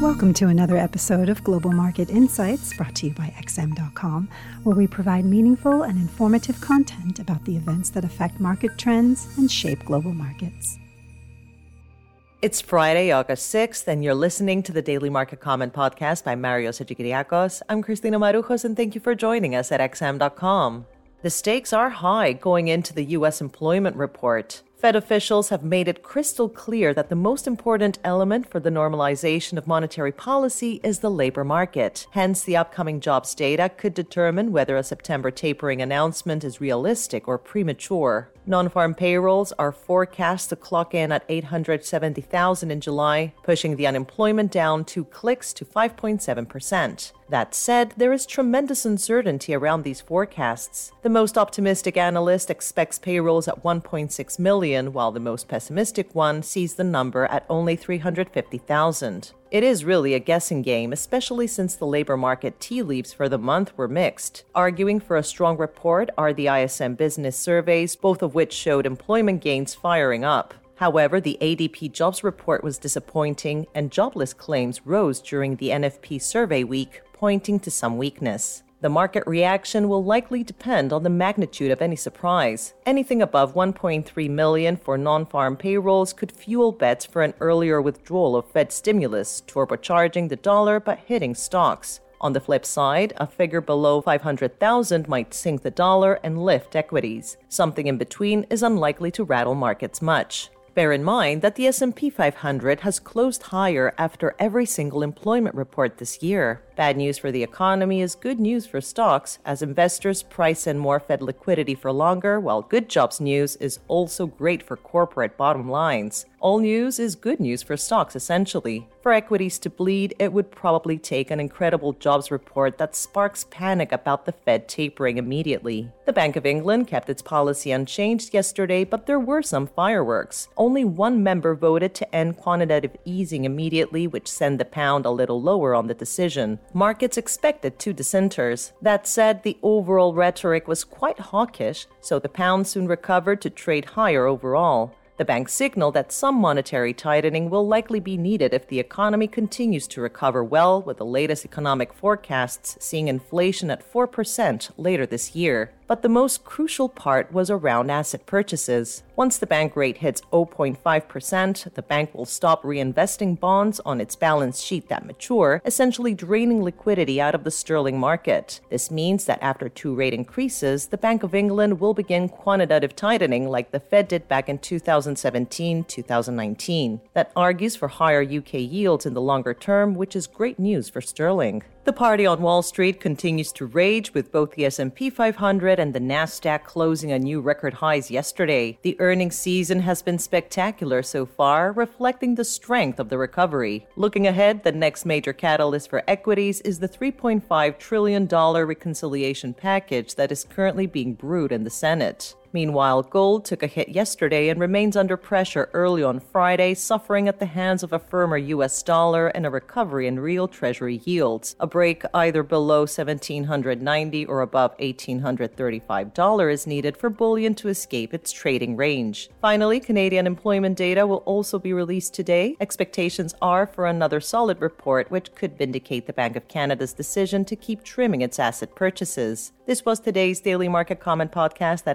Welcome to another episode of Global Market Insights brought to you by XM.com, where we provide meaningful and informative content about the events that affect market trends and shape global markets. It's Friday, August 6th, and you're listening to the Daily Market Comment podcast by Mario Hadjikyriacos. I'm Christina Marujos, and thank you for joining us at XM.com. The stakes are high going into the U.S. employment report. Fed officials have made it crystal clear that the most important element for the normalization of monetary policy is the labor market. Hence, the upcoming jobs data could determine whether a September tapering announcement is realistic or premature. Non farm payrolls are forecast to clock in at 870,000 in July, pushing the unemployment down two clicks to 5.7%. That said, there is tremendous uncertainty around these forecasts. The most optimistic analyst expects payrolls at 1.6 million, while the most pessimistic one sees the number at only 350,000. It is really a guessing game, especially since the labor market tea leaves for the month were mixed. Arguing for a strong report are the ISM business surveys, both of which showed employment gains firing up. However, the ADP jobs report was disappointing, and jobless claims rose during the NFP survey week, pointing to some weakness. The market reaction will likely depend on the magnitude of any surprise. Anything above 1.3 million for non-farm payrolls could fuel bets for an earlier withdrawal of Fed stimulus, turbocharging the dollar but hitting stocks. On the flip side, a figure below 500,000 might sink the dollar and lift equities. Something in between is unlikely to rattle markets much. Bear in mind that the S&P 500 has closed higher after every single employment report this year. Bad news for the economy is good news for stocks as investors price in more Fed liquidity for longer, while good jobs news is also great for corporate bottom lines. All news is good news for stocks, essentially. For equities to bleed, it would probably take an incredible jobs report that sparks panic about the Fed tapering immediately. The Bank of England kept its policy unchanged yesterday, but there were some fireworks. Only one member voted to end quantitative easing immediately, which sent the pound a little lower on the decision markets expected two dissenters. That said, the overall rhetoric was quite hawkish, so the pound soon recovered to trade higher overall. The bank signaled that some monetary tightening will likely be needed if the economy continues to recover well, with the latest economic forecasts seeing inflation at 4% later this year. But the most crucial part was around asset purchases. Once the bank rate hits 0.5%, the bank will stop reinvesting bonds on its balance sheet that mature, essentially draining liquidity out of the sterling market. This means that after two rate increases, the Bank of England will begin quantitative tightening like the Fed did back in 2017 2019. That argues for higher UK yields in the longer term, which is great news for sterling. The party on Wall Street continues to rage with both the S&P 500 and the Nasdaq closing on new record highs yesterday. The earnings season has been spectacular so far, reflecting the strength of the recovery. Looking ahead, the next major catalyst for equities is the 3.5 trillion dollar reconciliation package that is currently being brewed in the Senate. Meanwhile, gold took a hit yesterday and remains under pressure early on Friday, suffering at the hands of a firmer US dollar and a recovery in real treasury yields. A break either below 1790 or above $1835 is needed for bullion to escape its trading range. Finally, Canadian employment data will also be released today. Expectations are for another solid report which could vindicate the Bank of Canada's decision to keep trimming its asset purchases. This was today's Daily Market Comment podcast at